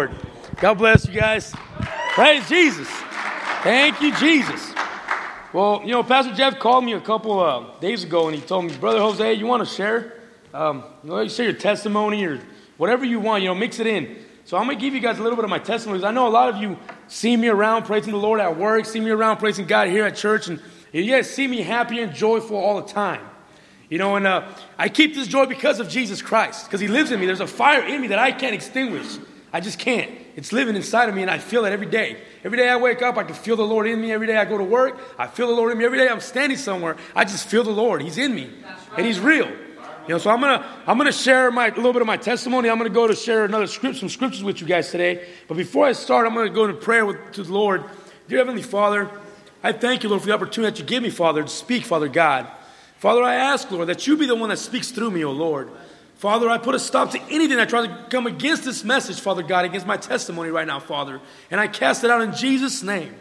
Lord. God bless you guys. Praise Jesus. Thank you, Jesus. Well, you know, Pastor Jeff called me a couple uh, days ago and he told me, Brother Jose, you want to share? Um, you know, share your testimony or whatever you want, you know, mix it in. So I'm going to give you guys a little bit of my testimonies. I know a lot of you see me around praising the Lord at work, see me around praising God here at church, and you guys see me happy and joyful all the time. You know, and uh, I keep this joy because of Jesus Christ, because He lives in me. There's a fire in me that I can't extinguish. I just can't. It's living inside of me, and I feel it every day. Every day I wake up, I can feel the Lord in me. Every day I go to work, I feel the Lord in me. Every day I'm standing somewhere, I just feel the Lord. He's in me, and He's real. You know, so I'm gonna I'm gonna share my a little bit of my testimony. I'm gonna go to share another script, some scriptures with you guys today. But before I start, I'm gonna go into prayer with, to the Lord. Dear Heavenly Father, I thank you, Lord, for the opportunity that you give me, Father, to speak, Father God. Father, I ask, Lord, that you be the one that speaks through me, O Lord. Father, I put a stop to anything that tries to come against this message, Father God, against my testimony right now, Father. And I cast it out in Jesus' name.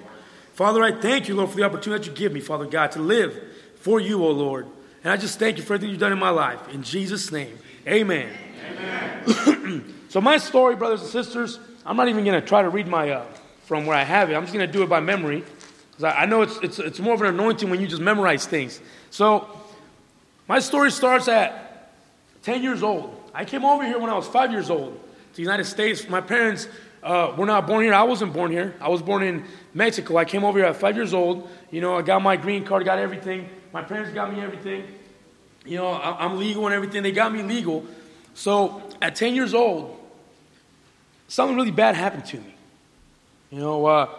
Father, I thank you, Lord, for the opportunity that you give me, Father God, to live for you, O Lord. And I just thank you for everything you've done in my life. In Jesus' name, amen. amen. so, my story, brothers and sisters, I'm not even going to try to read my uh, from where I have it. I'm just going to do it by memory. Because I, I know it's, it's, it's more of an anointing when you just memorize things. So, my story starts at 10 years old. I came over here when I was five years old to the United States. My parents uh, were not born here. I wasn't born here. I was born in Mexico. I came over here at five years old. You know, I got my green card, got everything. My parents got me everything. You know, I, am legal and everything. They got me legal. So at 10 years old, something really bad happened to me. You know, uh,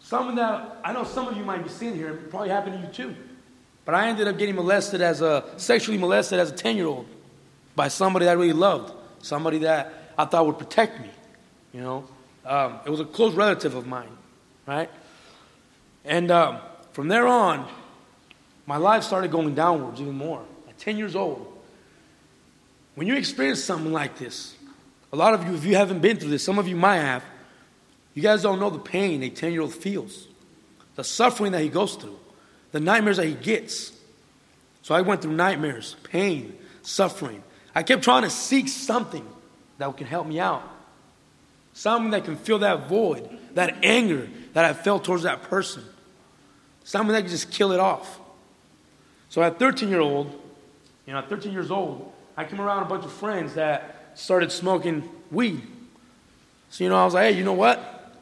something that I know some of you might be seeing here, probably happened to you too. But I ended up getting molested as a, sexually molested as a 10 year old by somebody I really loved, somebody that I thought would protect me. You know, um, it was a close relative of mine, right? And um, from there on, my life started going downwards even more. At 10 years old, when you experience something like this, a lot of you, if you haven't been through this, some of you might have, you guys don't know the pain a 10 year old feels, the suffering that he goes through the nightmares that he gets. So I went through nightmares, pain, suffering. I kept trying to seek something that can help me out. Something that can fill that void, that anger that I felt towards that person. Something that can just kill it off. So at 13 year old, you know, at 13 years old, I came around a bunch of friends that started smoking weed. So, you know, I was like, hey, you know what?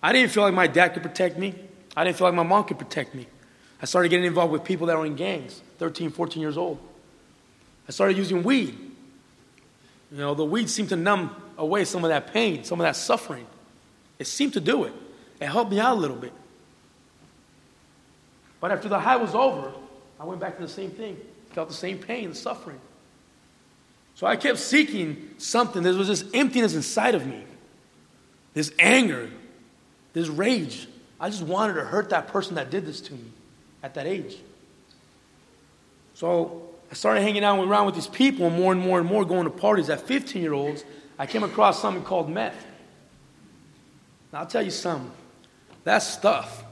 I didn't feel like my dad could protect me. I didn't feel like my mom could protect me. I started getting involved with people that were in gangs, 13, 14 years old. I started using weed. You know, the weed seemed to numb away some of that pain, some of that suffering. It seemed to do it. It helped me out a little bit. But after the high was over, I went back to the same thing. Felt the same pain, the suffering. So I kept seeking something. There was this emptiness inside of me, this anger, this rage. I just wanted to hurt that person that did this to me at that age. So I started hanging out around with these people and more and more and more, going to parties. At 15 year olds, I came across something called meth. Now, I'll tell you something. That stuff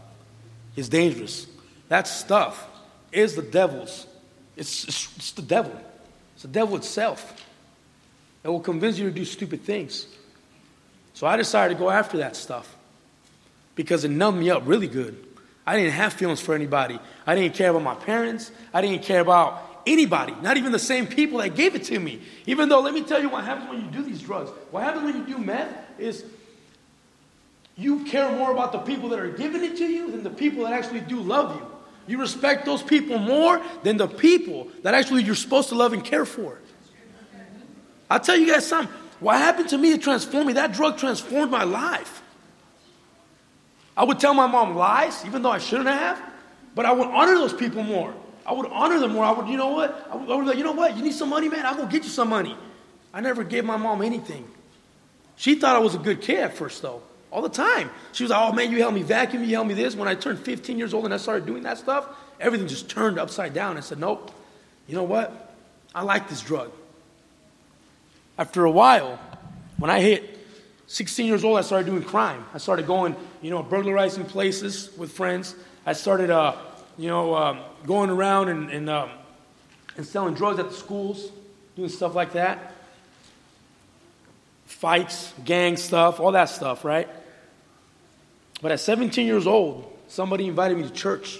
is dangerous. That stuff is the devil's. It's, it's, it's the devil. It's the devil itself. It will convince you to do stupid things. So I decided to go after that stuff because it numbed me up really good. I didn't have feelings for anybody. I didn't care about my parents. I didn't care about anybody, not even the same people that gave it to me. Even though, let me tell you what happens when you do these drugs. What happens when you do meth is you care more about the people that are giving it to you than the people that actually do love you. You respect those people more than the people that actually you're supposed to love and care for. I'll tell you guys something. What happened to me, it transformed me. That drug transformed my life. I would tell my mom lies, even though I shouldn't have, but I would honor those people more. I would honor them more. I would, you know what? I would, I would like, you know what? You need some money, man? I'll go get you some money. I never gave my mom anything. She thought I was a good kid at first, though, all the time. She was like, oh man, you helped me vacuum, you helped me this. When I turned 15 years old and I started doing that stuff, everything just turned upside down. I said, nope, you know what? I like this drug. After a while, when I hit 16 years old, I started doing crime. I started going, you know, burglarizing places with friends. I started, uh, you know, um, going around and, and, um, and selling drugs at the schools, doing stuff like that. fights, gang stuff, all that stuff, right? But at 17 years old, somebody invited me to church.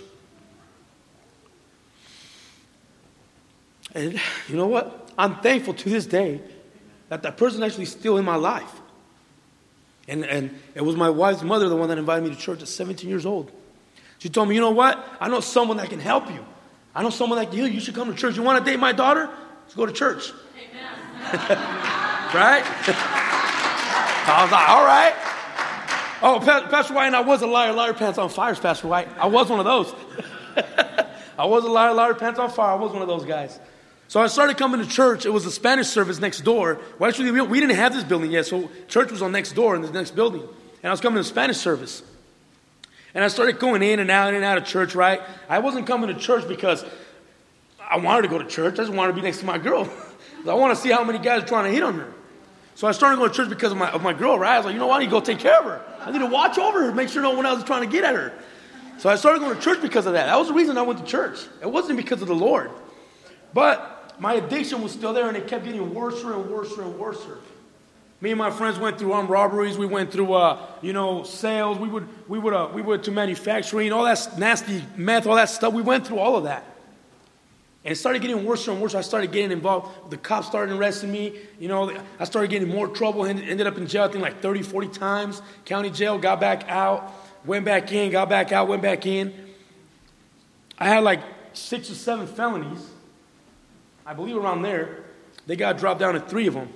And you know what? I'm thankful to this day that that person actually still in my life. And, and it was my wife's mother, the one that invited me to church at 17 years old. She told me, you know what? I know someone that can help you. I know someone that can heal you. You should come to church. You want to date my daughter? Let's go to church. right? I was like, all right. Oh, Pastor White and I was a liar, liar, pants on fire, Pastor White. I was one of those. I was a liar, liar, pants on fire. I was one of those guys. So I started coming to church. It was a Spanish service next door. Well, actually, we didn't have this building yet, so church was on next door in the next building. And I was coming to Spanish service. And I started going in and out and out of church, right? I wasn't coming to church because I wanted to go to church. I just wanted to be next to my girl. I want to see how many guys are trying to hit on her. So I started going to church because of my, of my girl, right? I was like, you know what? I need to go take care of her. I need to watch over her, make sure no one else is trying to get at her. So I started going to church because of that. That was the reason I went to church. It wasn't because of the Lord. But my addiction was still there and it kept getting worse and worse and worse. Me and my friends went through armed robberies. We went through, uh, you know, sales. We would, we would, uh, we went to manufacturing, all that nasty meth, all that stuff. We went through all of that. And it started getting worse and worse. I started getting involved. The cops started arresting me. You know, I started getting more trouble. Ended up in jail, I think like 30, 40 times. County jail, got back out, went back in, got back out, went back in. I had like six or seven felonies. I believe around there, they got dropped down to three of them.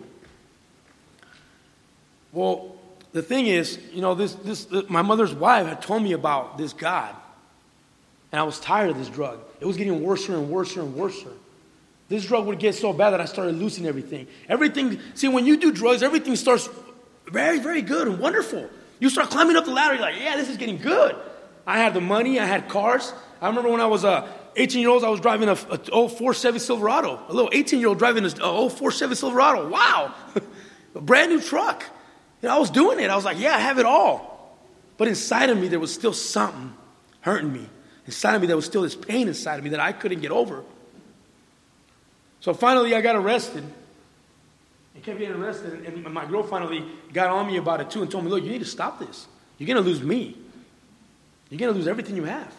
Well, the thing is, you know, this, this, my mother's wife had told me about this God, and I was tired of this drug. It was getting worse and worse and worse. This drug would get so bad that I started losing everything. Everything, see, when you do drugs, everything starts very, very good and wonderful. You start climbing up the ladder, you're like, yeah, this is getting good. I had the money, I had cars. I remember when I was a 18 year old, I was driving a, a 04 Chevy Silverado. A little 18 year old driving a 04 Chevy Silverado. Wow. a brand new truck. And I was doing it. I was like, yeah, I have it all. But inside of me, there was still something hurting me. Inside of me, there was still this pain inside of me that I couldn't get over. So finally, I got arrested. I kept getting arrested, and my girl finally got on me about it too and told me, look, you need to stop this. You're going to lose me. You're going to lose everything you have.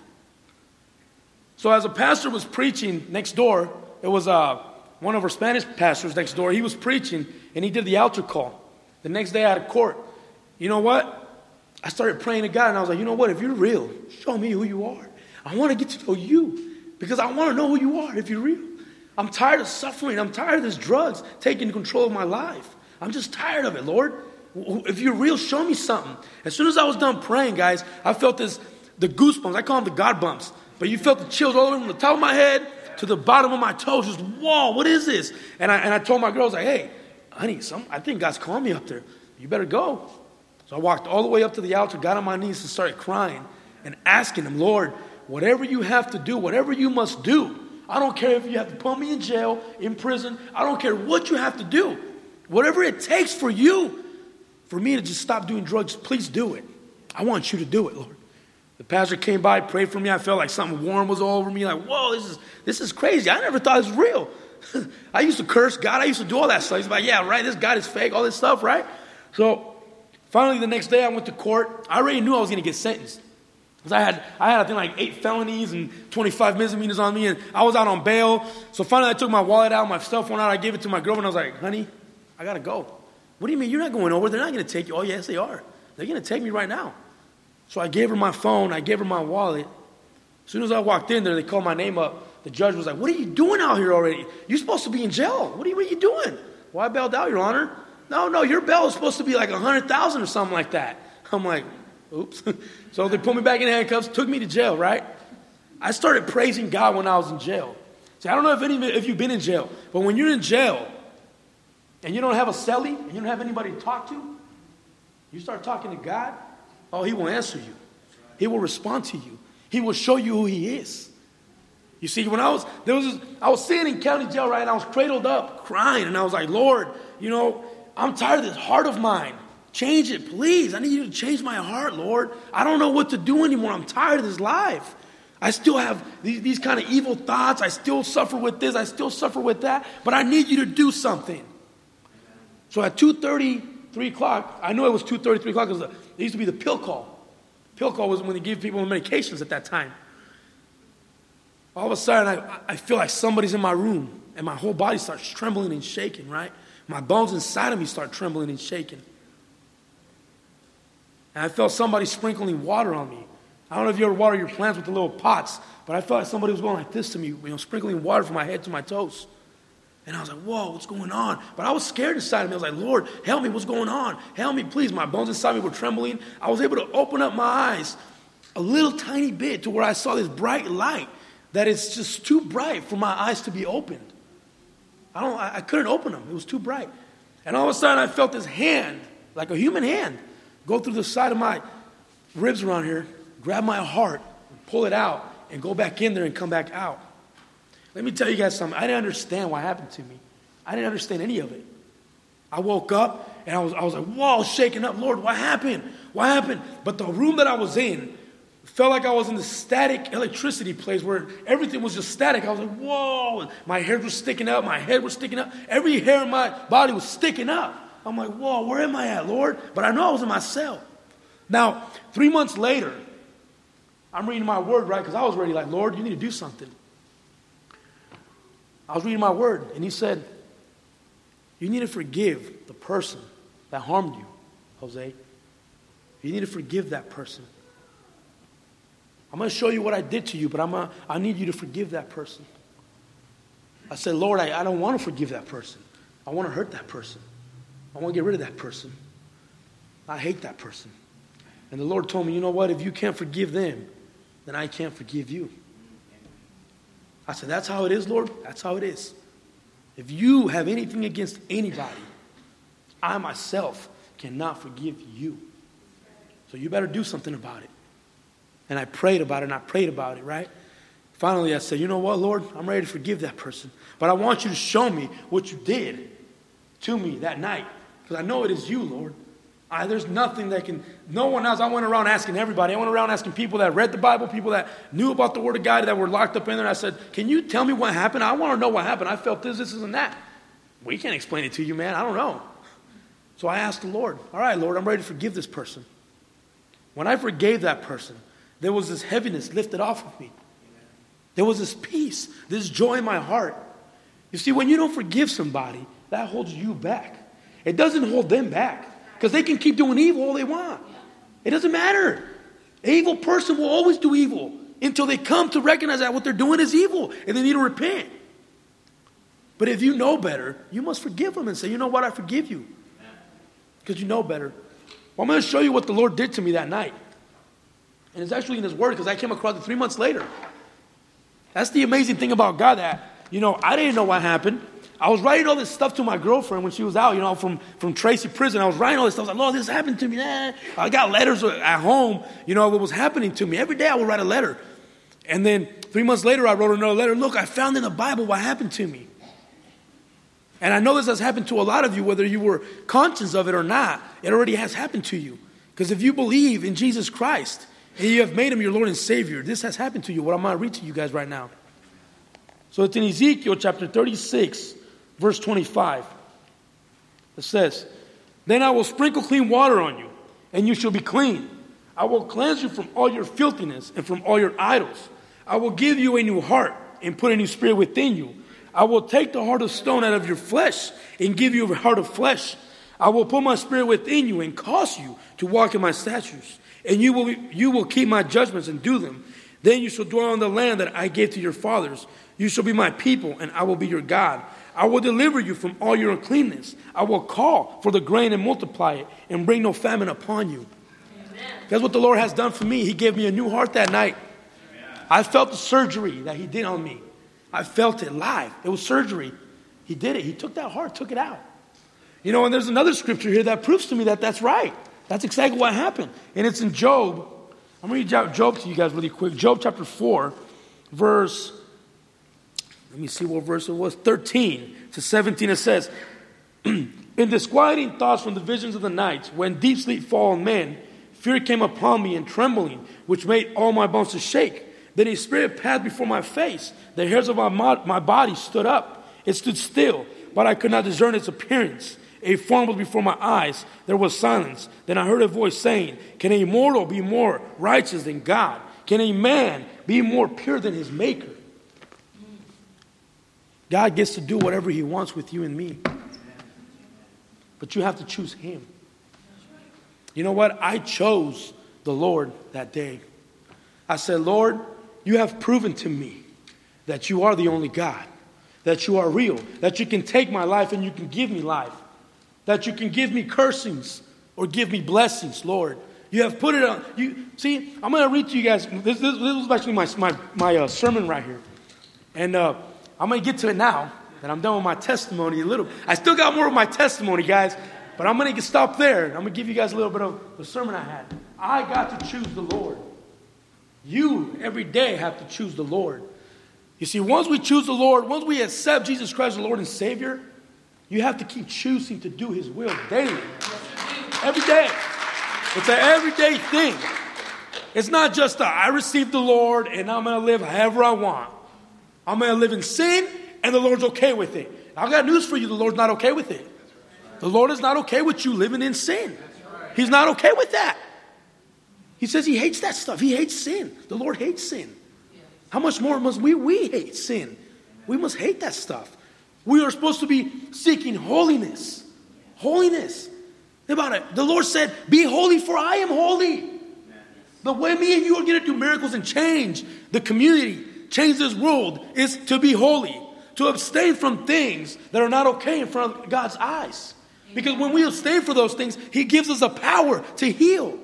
So as a pastor was preaching next door, it was uh, one of our Spanish pastors next door. He was preaching and he did the altar call. The next day had a court. You know what? I started praying to God and I was like, you know what? If you're real, show me who you are. I want to get to know you because I want to know who you are if you're real. I'm tired of suffering. I'm tired of this drugs taking control of my life. I'm just tired of it, Lord. If you're real, show me something. As soon as I was done praying, guys, I felt this the goosebumps. I call them the God bumps. But you felt the chills all way from the top of my head to the bottom of my toes. Just, whoa, what is this? And I, and I told my girls, like, hey, honey, some, I think God's calling me up there. You better go. So I walked all the way up to the altar, got on my knees, and started crying and asking him, Lord, whatever you have to do, whatever you must do, I don't care if you have to put me in jail, in prison, I don't care what you have to do. Whatever it takes for you, for me to just stop doing drugs, please do it. I want you to do it, Lord. The pastor came by, prayed for me. I felt like something warm was all over me. Like, whoa, this is this is crazy. I never thought it was real. I used to curse God. I used to do all that stuff. He's like, yeah, right. This God is fake. All this stuff, right? So finally, the next day, I went to court. I already knew I was going to get sentenced because I had I had I think like eight felonies and 25 misdemeanors on me, and I was out on bail. So finally, I took my wallet out, my cell phone out. I gave it to my girlfriend. I was like, honey, I gotta go. What do you mean you're not going over? They're not going to take you. Oh yes, they are. They're going to take me right now. So I gave her my phone, I gave her my wallet. As soon as I walked in there, they called my name up. The judge was like, What are you doing out here already? You're supposed to be in jail. What are you, what are you doing? Well, I bailed out, Your Honor. No, no, your bail is supposed to be like a 100000 or something like that. I'm like, Oops. so they put me back in handcuffs, took me to jail, right? I started praising God when I was in jail. See, I don't know if, any, if you've been in jail, but when you're in jail and you don't have a cellie and you don't have anybody to talk to, you start talking to God, Oh, he will answer you. He will respond to you. He will show you who he is. You see, when I was there was I was sitting in county jail, right? And I was cradled up, crying, and I was like, Lord, you know, I'm tired of this heart of mine. Change it, please. I need you to change my heart, Lord. I don't know what to do anymore. I'm tired of this life. I still have these, these kind of evil thoughts. I still suffer with this. I still suffer with that. But I need you to do something. So at 2.30 3 o'clock. I know it was 2.30, 3 o'clock because it used to be the pill call. Pill call was when they give people medications at that time. All of a sudden, I, I feel like somebody's in my room, and my whole body starts trembling and shaking, right? My bones inside of me start trembling and shaking. And I felt somebody sprinkling water on me. I don't know if you ever water your plants with the little pots, but I felt like somebody was going like this to me, you know, sprinkling water from my head to my toes. And I was like, whoa, what's going on? But I was scared inside of me. I was like, Lord, help me, what's going on? Help me, please. My bones inside me were trembling. I was able to open up my eyes a little tiny bit to where I saw this bright light that it's just too bright for my eyes to be opened. I, don't, I, I couldn't open them, it was too bright. And all of a sudden, I felt this hand, like a human hand, go through the side of my ribs around here, grab my heart, pull it out, and go back in there and come back out. Let me tell you guys something. I didn't understand what happened to me. I didn't understand any of it. I woke up and I was, I was like, whoa, shaking up. Lord, what happened? What happened? But the room that I was in felt like I was in the static electricity place where everything was just static. I was like, whoa. My hair was sticking up. My head was sticking up. Every hair in my body was sticking up. I'm like, whoa, where am I at, Lord? But I know I was in my cell. Now, three months later, I'm reading my word, right? Because I was ready, like, Lord, you need to do something. I was reading my word, and he said, You need to forgive the person that harmed you, Jose. You need to forgive that person. I'm going to show you what I did to you, but I'm gonna, I need you to forgive that person. I said, Lord, I, I don't want to forgive that person. I want to hurt that person. I want to get rid of that person. I hate that person. And the Lord told me, you know what? If you can't forgive them, then I can't forgive you. I said, That's how it is, Lord. That's how it is. If you have anything against anybody, I myself cannot forgive you. So you better do something about it. And I prayed about it and I prayed about it, right? Finally, I said, You know what, Lord? I'm ready to forgive that person. But I want you to show me what you did to me that night. Because I know it is you, Lord. I, there's nothing that can, no one else. I went around asking everybody. I went around asking people that read the Bible, people that knew about the Word of God, that were locked up in there. I said, Can you tell me what happened? I want to know what happened. I felt this, this, and that. We can't explain it to you, man. I don't know. So I asked the Lord, All right, Lord, I'm ready to forgive this person. When I forgave that person, there was this heaviness lifted off of me. There was this peace, this joy in my heart. You see, when you don't forgive somebody, that holds you back. It doesn't hold them back. Because they can keep doing evil all they want. It doesn't matter. An evil person will always do evil until they come to recognize that what they're doing is evil and they need to repent. But if you know better, you must forgive them and say, you know what, I forgive you. Because you know better. Well, I'm going to show you what the Lord did to me that night. And it's actually in His Word because I came across it three months later. That's the amazing thing about God that, you know, I didn't know what happened. I was writing all this stuff to my girlfriend when she was out, you know, from, from Tracy prison. I was writing all this stuff. I was like, Lord, this happened to me. I got letters at home, you know, what was happening to me. Every day I would write a letter. And then three months later, I wrote another letter. Look, I found in the Bible what happened to me. And I know this has happened to a lot of you, whether you were conscious of it or not. It already has happened to you. Because if you believe in Jesus Christ and you have made him your Lord and Savior, this has happened to you. What I'm going to read to you guys right now. So it's in Ezekiel chapter 36, Verse 25. It says, Then I will sprinkle clean water on you, and you shall be clean. I will cleanse you from all your filthiness and from all your idols. I will give you a new heart and put a new spirit within you. I will take the heart of stone out of your flesh and give you a heart of flesh. I will put my spirit within you and cause you to walk in my statutes, and you will, you will keep my judgments and do them. Then you shall dwell on the land that I gave to your fathers. You shall be my people, and I will be your God. I will deliver you from all your uncleanness. I will call for the grain and multiply it and bring no famine upon you. Amen. That's what the Lord has done for me. He gave me a new heart that night. Amen. I felt the surgery that He did on me. I felt it live. It was surgery. He did it. He took that heart, took it out. You know, and there's another scripture here that proves to me that that's right. That's exactly what happened. And it's in Job. I'm going to read Job to you guys really quick. Job chapter 4, verse let me see what verse it was 13 to 17. It says, In disquieting thoughts from the visions of the night, when deep sleep fall on men, fear came upon me and trembling, which made all my bones to shake. Then a spirit passed before my face. The hairs of my, my body stood up. It stood still, but I could not discern its appearance. A form was before my eyes. There was silence. Then I heard a voice saying, Can a mortal be more righteous than God? Can a man be more pure than his maker? God gets to do whatever he wants with you and me. But you have to choose him. You know what? I chose the Lord that day. I said, Lord, you have proven to me that you are the only God, that you are real, that you can take my life and you can give me life, that you can give me cursings or give me blessings, Lord. You have put it on. You see, I'm going to read to you guys. This, this, this was actually my my, my uh, sermon right here, and uh, I'm going to get to it now that I'm done with my testimony. A little. I still got more of my testimony, guys, but I'm going to stop there. I'm going to give you guys a little bit of the sermon I had. I got to choose the Lord. You every day have to choose the Lord. You see, once we choose the Lord, once we accept Jesus Christ, the Lord and Savior, you have to keep choosing to do His will daily. Every day. It's an everyday thing. It's not just a, I received the Lord and I'm going to live however I want. I'm going to live in sin and the Lord's okay with it. I've got news for you the Lord's not okay with it. The Lord is not okay with you living in sin. He's not okay with that. He says he hates that stuff. He hates sin. The Lord hates sin. How much more must we, we hate sin? We must hate that stuff. We are supposed to be seeking holiness. Holiness. Think about it. The Lord said, Be holy, for I am holy. The way me and you are going to do miracles and change the community, change this world, is to be holy, to abstain from things that are not okay in front of God's eyes. Because when we abstain for those things, He gives us a power to heal.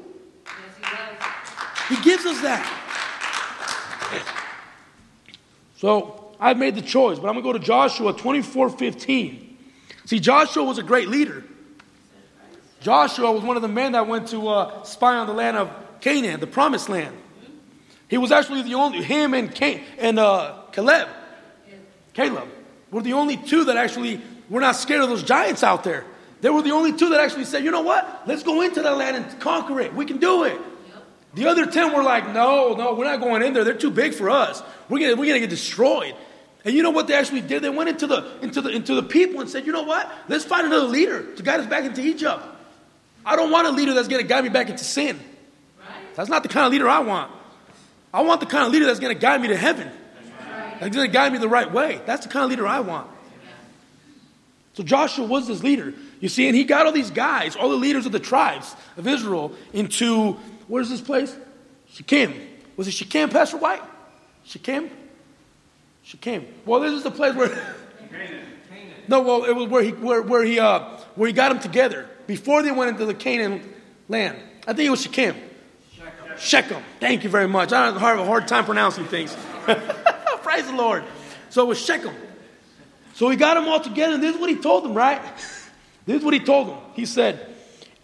He gives us that. So I've made the choice, but I'm going to go to Joshua 24 15. See, Joshua was a great leader. Joshua was one of the men that went to uh, spy on the land of Canaan, the promised land. He was actually the only, him and, Cain, and uh, Caleb, Caleb, were the only two that actually were not scared of those giants out there. They were the only two that actually said, you know what? Let's go into that land and conquer it. We can do it. The other 10 were like, no, no, we're not going in there. They're too big for us. We're going we're gonna get destroyed. And you know what they actually did? They went into the, into, the, into the people and said, you know what? Let's find another leader to guide us back into Egypt. I don't want a leader that's going to guide me back into sin. Right. That's not the kind of leader I want. I want the kind of leader that's going to guide me to heaven. Right. That's going to guide me the right way. That's the kind of leader I want. So Joshua was this leader. You see, and he got all these guys, all the leaders of the tribes of Israel, into Where's this place? Shechem. Was it Shechem, Pastor White? Shechem? Shechem. Well, this is the place where. no, well, it was where he where, where he uh, where he got them together before they went into the Canaan land. I think it was Shechem. Shechem. Shechem. Thank you very much. I have a hard time pronouncing things. Praise the Lord. So it was Shechem. So he got them all together, and this is what he told them, right? This is what he told them. He said,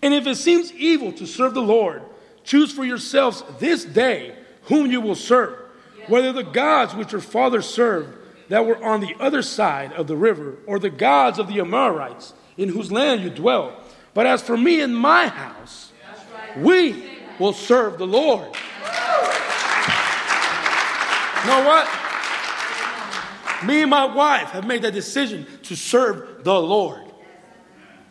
And if it seems evil to serve the Lord, Choose for yourselves this day whom you will serve, whether the gods which your fathers served that were on the other side of the river, or the gods of the Amorites in whose land you dwell. But as for me and my house, we will serve the Lord. You know what? Me and my wife have made that decision to serve the Lord.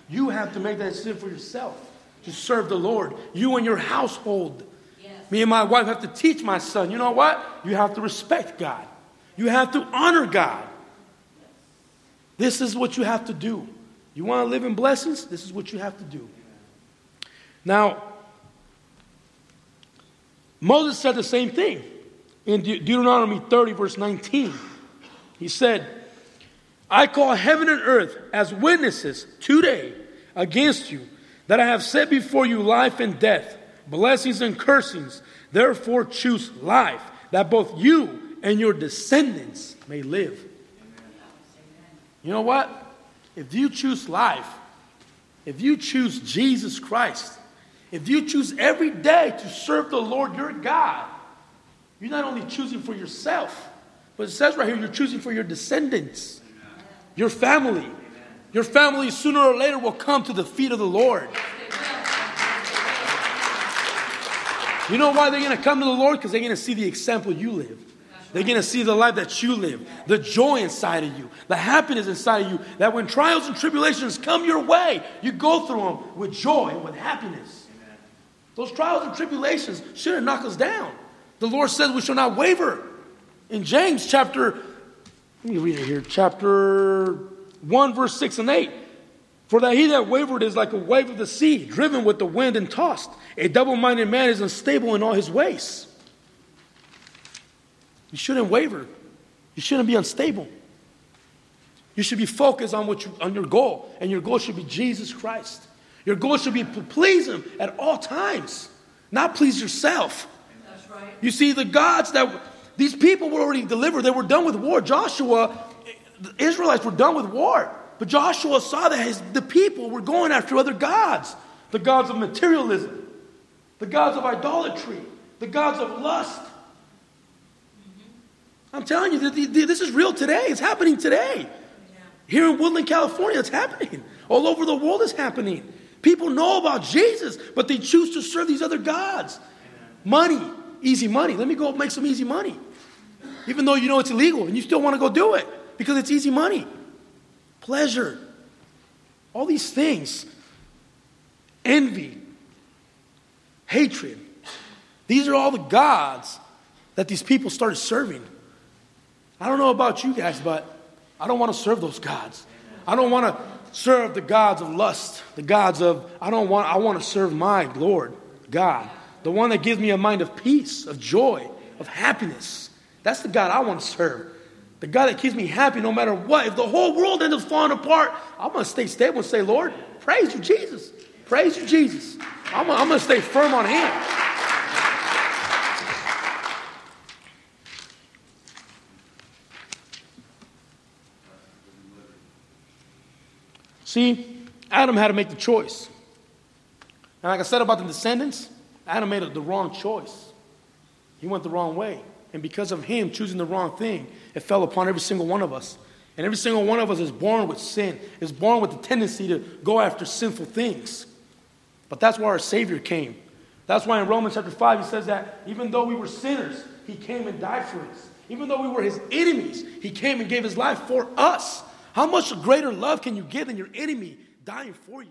You have to make that decision for yourself to serve the Lord. You and your household. Me and my wife have to teach my son, you know what? You have to respect God. You have to honor God. This is what you have to do. You want to live in blessings? This is what you have to do. Now, Moses said the same thing in De- Deuteronomy 30, verse 19. He said, I call heaven and earth as witnesses today against you that I have set before you life and death, blessings and cursings. Therefore, choose life, that both you and your descendants may live. You know what? If you choose life, if you choose Jesus Christ, if you choose every day to serve the Lord your God, you're not only choosing for yourself, but it says right here, you're choosing for your descendants, your family, your family sooner or later will come to the feet of the Lord. You know why they're going to come to the Lord? Because they're going to see the example you live. They're going to see the life that you live, the joy inside of you, the happiness inside of you, that when trials and tribulations come your way, you go through them with joy and with happiness. Amen. Those trials and tribulations shouldn't knock us down. The Lord says we shall not waver. In James chapter, let me read it here, chapter 1, verse 6 and 8. For that he that wavered is like a wave of the sea, driven with the wind and tossed. A double minded man is unstable in all his ways. You shouldn't waver. You shouldn't be unstable. You should be focused on what you, on your goal, and your goal should be Jesus Christ. Your goal should be to please Him at all times, not please yourself. That's right. You see, the gods that these people were already delivered, they were done with war. Joshua, the Israelites were done with war. But Joshua saw that his, the people were going after other gods the gods of materialism, the gods of idolatry, the gods of lust. I'm telling you, this is real today. It's happening today. Here in Woodland, California, it's happening. All over the world, it's happening. People know about Jesus, but they choose to serve these other gods. Money, easy money. Let me go make some easy money. Even though you know it's illegal and you still want to go do it because it's easy money pleasure, all these things, envy, hatred. These are all the gods that these people started serving. I don't know about you guys, but I don't want to serve those gods. I don't want to serve the gods of lust, the gods of, I don't want, I want to serve my Lord, God, the one that gives me a mind of peace, of joy, of happiness. That's the God I want to serve. The God that keeps me happy no matter what. If the whole world ends up falling apart, I'm going to stay stable and say, Lord, praise you, Jesus. Praise you, Jesus. I'm, I'm going to stay firm on Him. See, Adam had to make the choice. And like I said about the descendants, Adam made the wrong choice. He went the wrong way. And because of him choosing the wrong thing, it fell upon every single one of us. And every single one of us is born with sin, is born with the tendency to go after sinful things. But that's why our Savior came. That's why in Romans chapter 5 he says that even though we were sinners, he came and died for us. Even though we were his enemies, he came and gave his life for us. How much greater love can you give than your enemy dying for you?